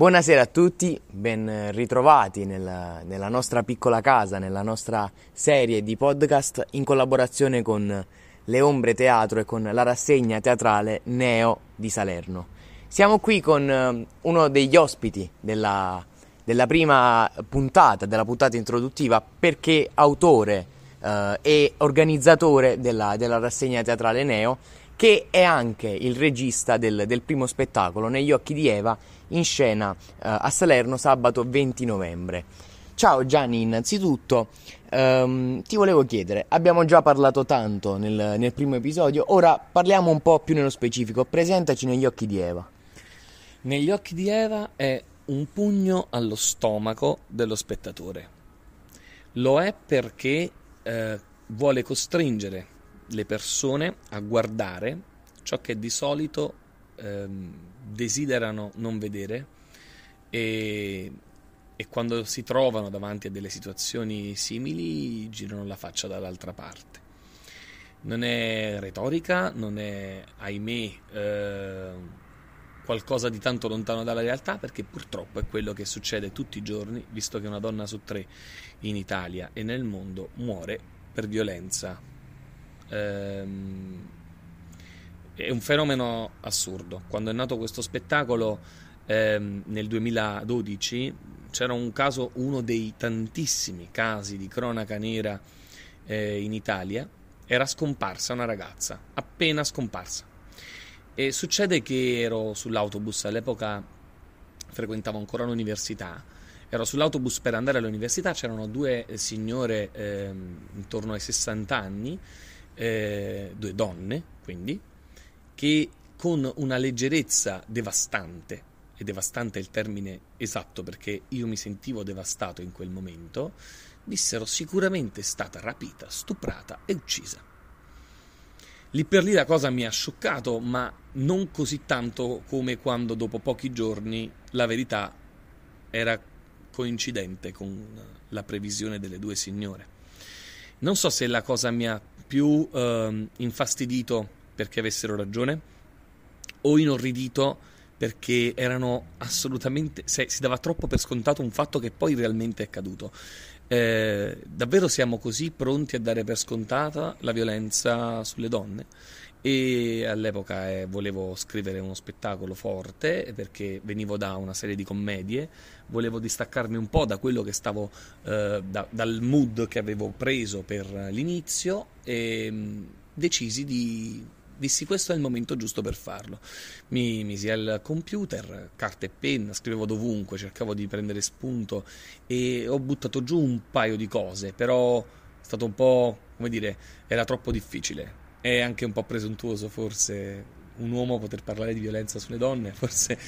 Buonasera a tutti, ben ritrovati nella, nella, nostra piccola casa, nella nostra serie di podcast in collaborazione con Le Ombre Teatro e con la rassegna teatrale Neo di Salerno. Siamo qui con eh, uno degli ospiti della, della prima puntata, della puntata introduttiva, perché autore eh, e organizzatore della, della rassegna teatrale Neo, che è anche il regista del, del primo spettacolo, Negli occhi di Eva, in scena uh, a Salerno sabato 20 novembre. Ciao Gianni, innanzitutto um, ti volevo chiedere, abbiamo già parlato tanto nel, nel, primo episodio, ora parliamo un po' più nello specifico, presentaci negli occhi di Eva. Negli occhi di Eva è un pugno allo stomaco dello spettatore. Lo è perché eh, vuole costringere le persone a guardare ciò che di solito ehm, desiderano non vedere e, e quando si trovano davanti a delle situazioni simili girano la faccia dall'altra parte. Non è retorica, non è, ahimè, eh, qualcosa di tanto lontano dalla realtà, perché purtroppo è quello che succede tutti i giorni, visto che una donna su tre in Italia e nel mondo muore per violenza. Ehm, è un fenomeno assurdo. Quando è nato questo spettacolo ehm, nel 2012 c'era un caso, uno dei tantissimi casi di cronaca nera eh, in Italia, era scomparsa una ragazza, appena scomparsa. E succede che ero sull'autobus, all'epoca frequentavo ancora l'università, ero sull'autobus per andare all'università, c'erano due signore eh, intorno ai 60 anni, eh, due donne quindi, che con una leggerezza devastante, e devastante è il termine esatto perché io mi sentivo devastato in quel momento, dissero sicuramente stata rapita, stuprata e uccisa. Lì per lì la cosa mi ha scioccato, ma non così tanto come quando dopo pochi giorni la verità era coincidente con la previsione delle due signore. Non so se la cosa mi ha più eh, infastidito perché avessero ragione o inorridito perché erano assolutamente se, si dava troppo per scontato un fatto che poi realmente è accaduto. Eh, davvero siamo così pronti a dare per scontata la violenza sulle donne? E all'epoca eh, volevo scrivere uno spettacolo forte perché venivo da una serie di commedie, volevo distaccarmi un po' da quello che stavo, eh, da, dal mood che avevo preso per l'inizio e mh, mm, decisi di dissi questo è il momento giusto per farlo. Mi misi al computer, carta e penna, scrivevo dovunque, cercavo di prendere spunto e ho buttato giù un paio di cose, però è stato un po', come dire, era troppo difficile. È anche un po' presuntuoso forse un uomo poter parlare di violenza sulle donne. Forse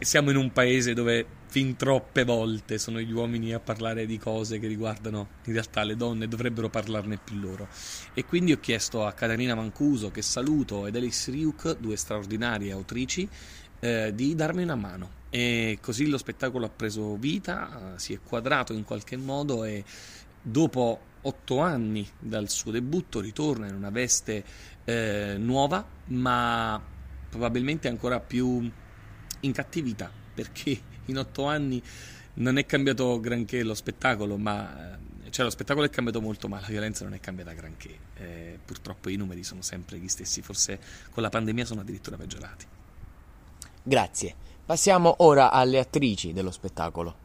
siamo in un paese dove fin troppe volte sono gli uomini a parlare di cose che riguardano in realtà le donne, dovrebbero parlarne più loro. E quindi ho chiesto a Caterina Mancuso, che saluto, ed Alice Ryuk, due straordinarie autrici, eh, di darmi una mano. E così lo spettacolo ha preso vita, si è quadrato in qualche modo e dopo otto anni dal suo debutto ritorna in una veste eh, nuova, ma probabilmente ancora più in cattività, perché in otto anni non è cambiato granché lo spettacolo, ma eh, cioè lo spettacolo è cambiato molto, ma la violenza non è cambiata granché. Eh, purtroppo i numeri sono sempre gli stessi, forse con la pandemia sono addirittura peggiorati. Grazie. Passiamo ora alle attrici dello spettacolo.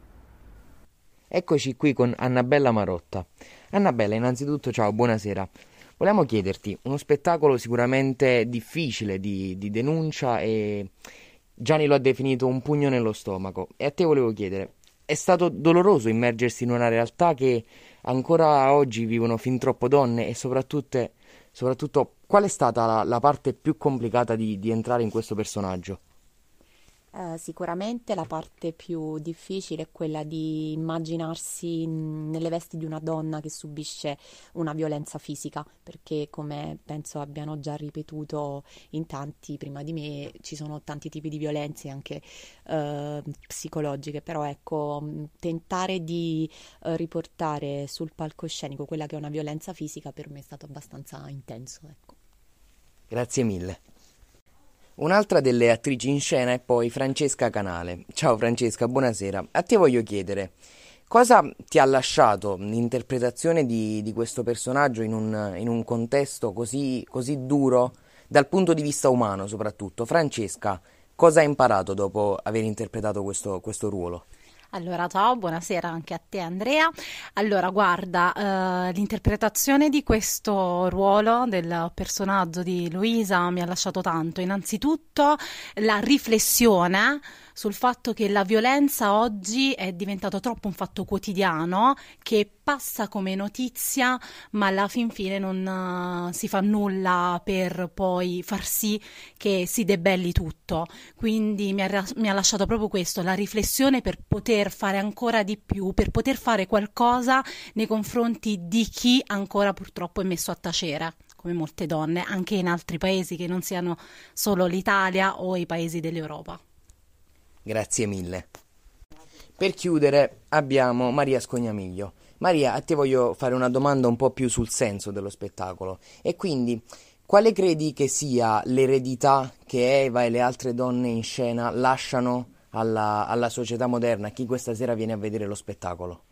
Eccoci qui con Annabella Marotta. Annabella, innanzitutto ciao, buonasera. Volevamo chiederti, uno spettacolo sicuramente difficile di, di denuncia e Gianni lo ha definito un pugno nello stomaco. E a te volevo chiedere, è stato doloroso immergersi in una realtà che ancora oggi vivono fin troppo donne e soprattutto, soprattutto qual è stata la, la parte più complicata di, di entrare in questo personaggio? Eh, sicuramente la parte più difficile è quella di immaginarsi nelle vesti di una donna che subisce una violenza fisica, perché come penso abbiano già ripetuto in tanti prima di me, ci sono tanti tipi di violenze anche uh, psicologiche, però ecco, tentare di uh, riportare sul palcoscenico quella che è una violenza fisica per me è stato abbastanza intenso. Ecco. Grazie mille. Un'altra delle attrici in scena è poi Francesca Canale. Ciao Francesca, buonasera. A te voglio chiedere, cosa ti ha lasciato l'interpretazione di, di questo personaggio in un, in un contesto così, così duro, dal punto di vista umano soprattutto? Francesca, cosa hai imparato dopo aver interpretato questo, questo ruolo? Allora, ciao, buonasera anche a te Andrea. Allora, guarda, eh, l'interpretazione di questo ruolo del personaggio di Luisa mi ha lasciato tanto. Innanzitutto la riflessione sul fatto che la violenza oggi è diventato troppo un fatto quotidiano che passa come notizia, ma alla fin fine non uh, si fa nulla per poi far sì che si debelli tutto. Quindi mi ha, mi ha lasciato proprio questo, la riflessione per poter fare ancora di più, per poter fare qualcosa nei confronti di chi ancora purtroppo è messo a tacere come molte donne, anche in altri paesi che non siano solo l'Italia o i paesi dell'Europa. Grazie mille. Per chiudere abbiamo Maria Scognamiglio. Maria, a te voglio fare una domanda un po' più sul senso dello spettacolo e quindi quale credi che sia l'eredità che Eva e le altre donne in scena lasciano alla, alla società moderna, a chi questa sera viene a vedere lo spettacolo?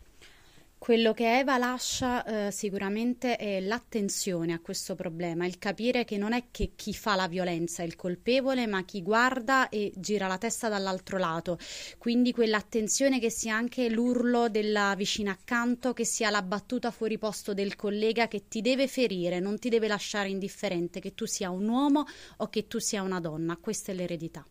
Quello che Eva lascia eh, sicuramente è l'attenzione a questo problema, il capire che non è che chi fa la violenza è il colpevole, ma chi guarda e gira la testa dall'altro lato. Quindi quell'attenzione che sia anche l'urlo della vicina accanto, che sia la battuta fuori posto del collega che ti deve ferire, non ti deve lasciare indifferente, che tu sia un uomo o che tu sia una donna. Questa è l'eredità.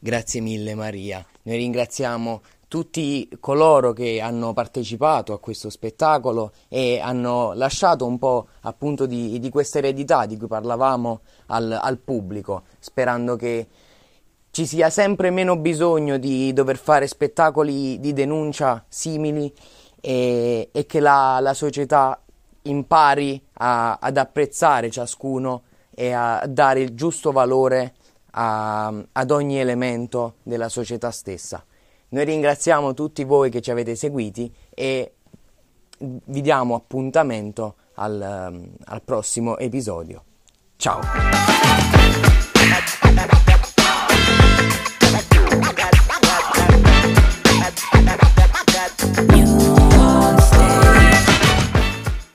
Grazie mille Maria. Noi ringraziamo tutti coloro che hanno partecipato a questo spettacolo e hanno lasciato un po' appunto di, di questa eredità di cui parlavamo al, al, pubblico, sperando che ci sia sempre meno bisogno di dover fare spettacoli di denuncia simili e, e che la, la, società impari a, ad apprezzare ciascuno e a dare il giusto valore a, ad ogni elemento della società stessa. Noi ringraziamo tutti voi che ci avete seguiti e vi diamo appuntamento al, al prossimo episodio. Ciao!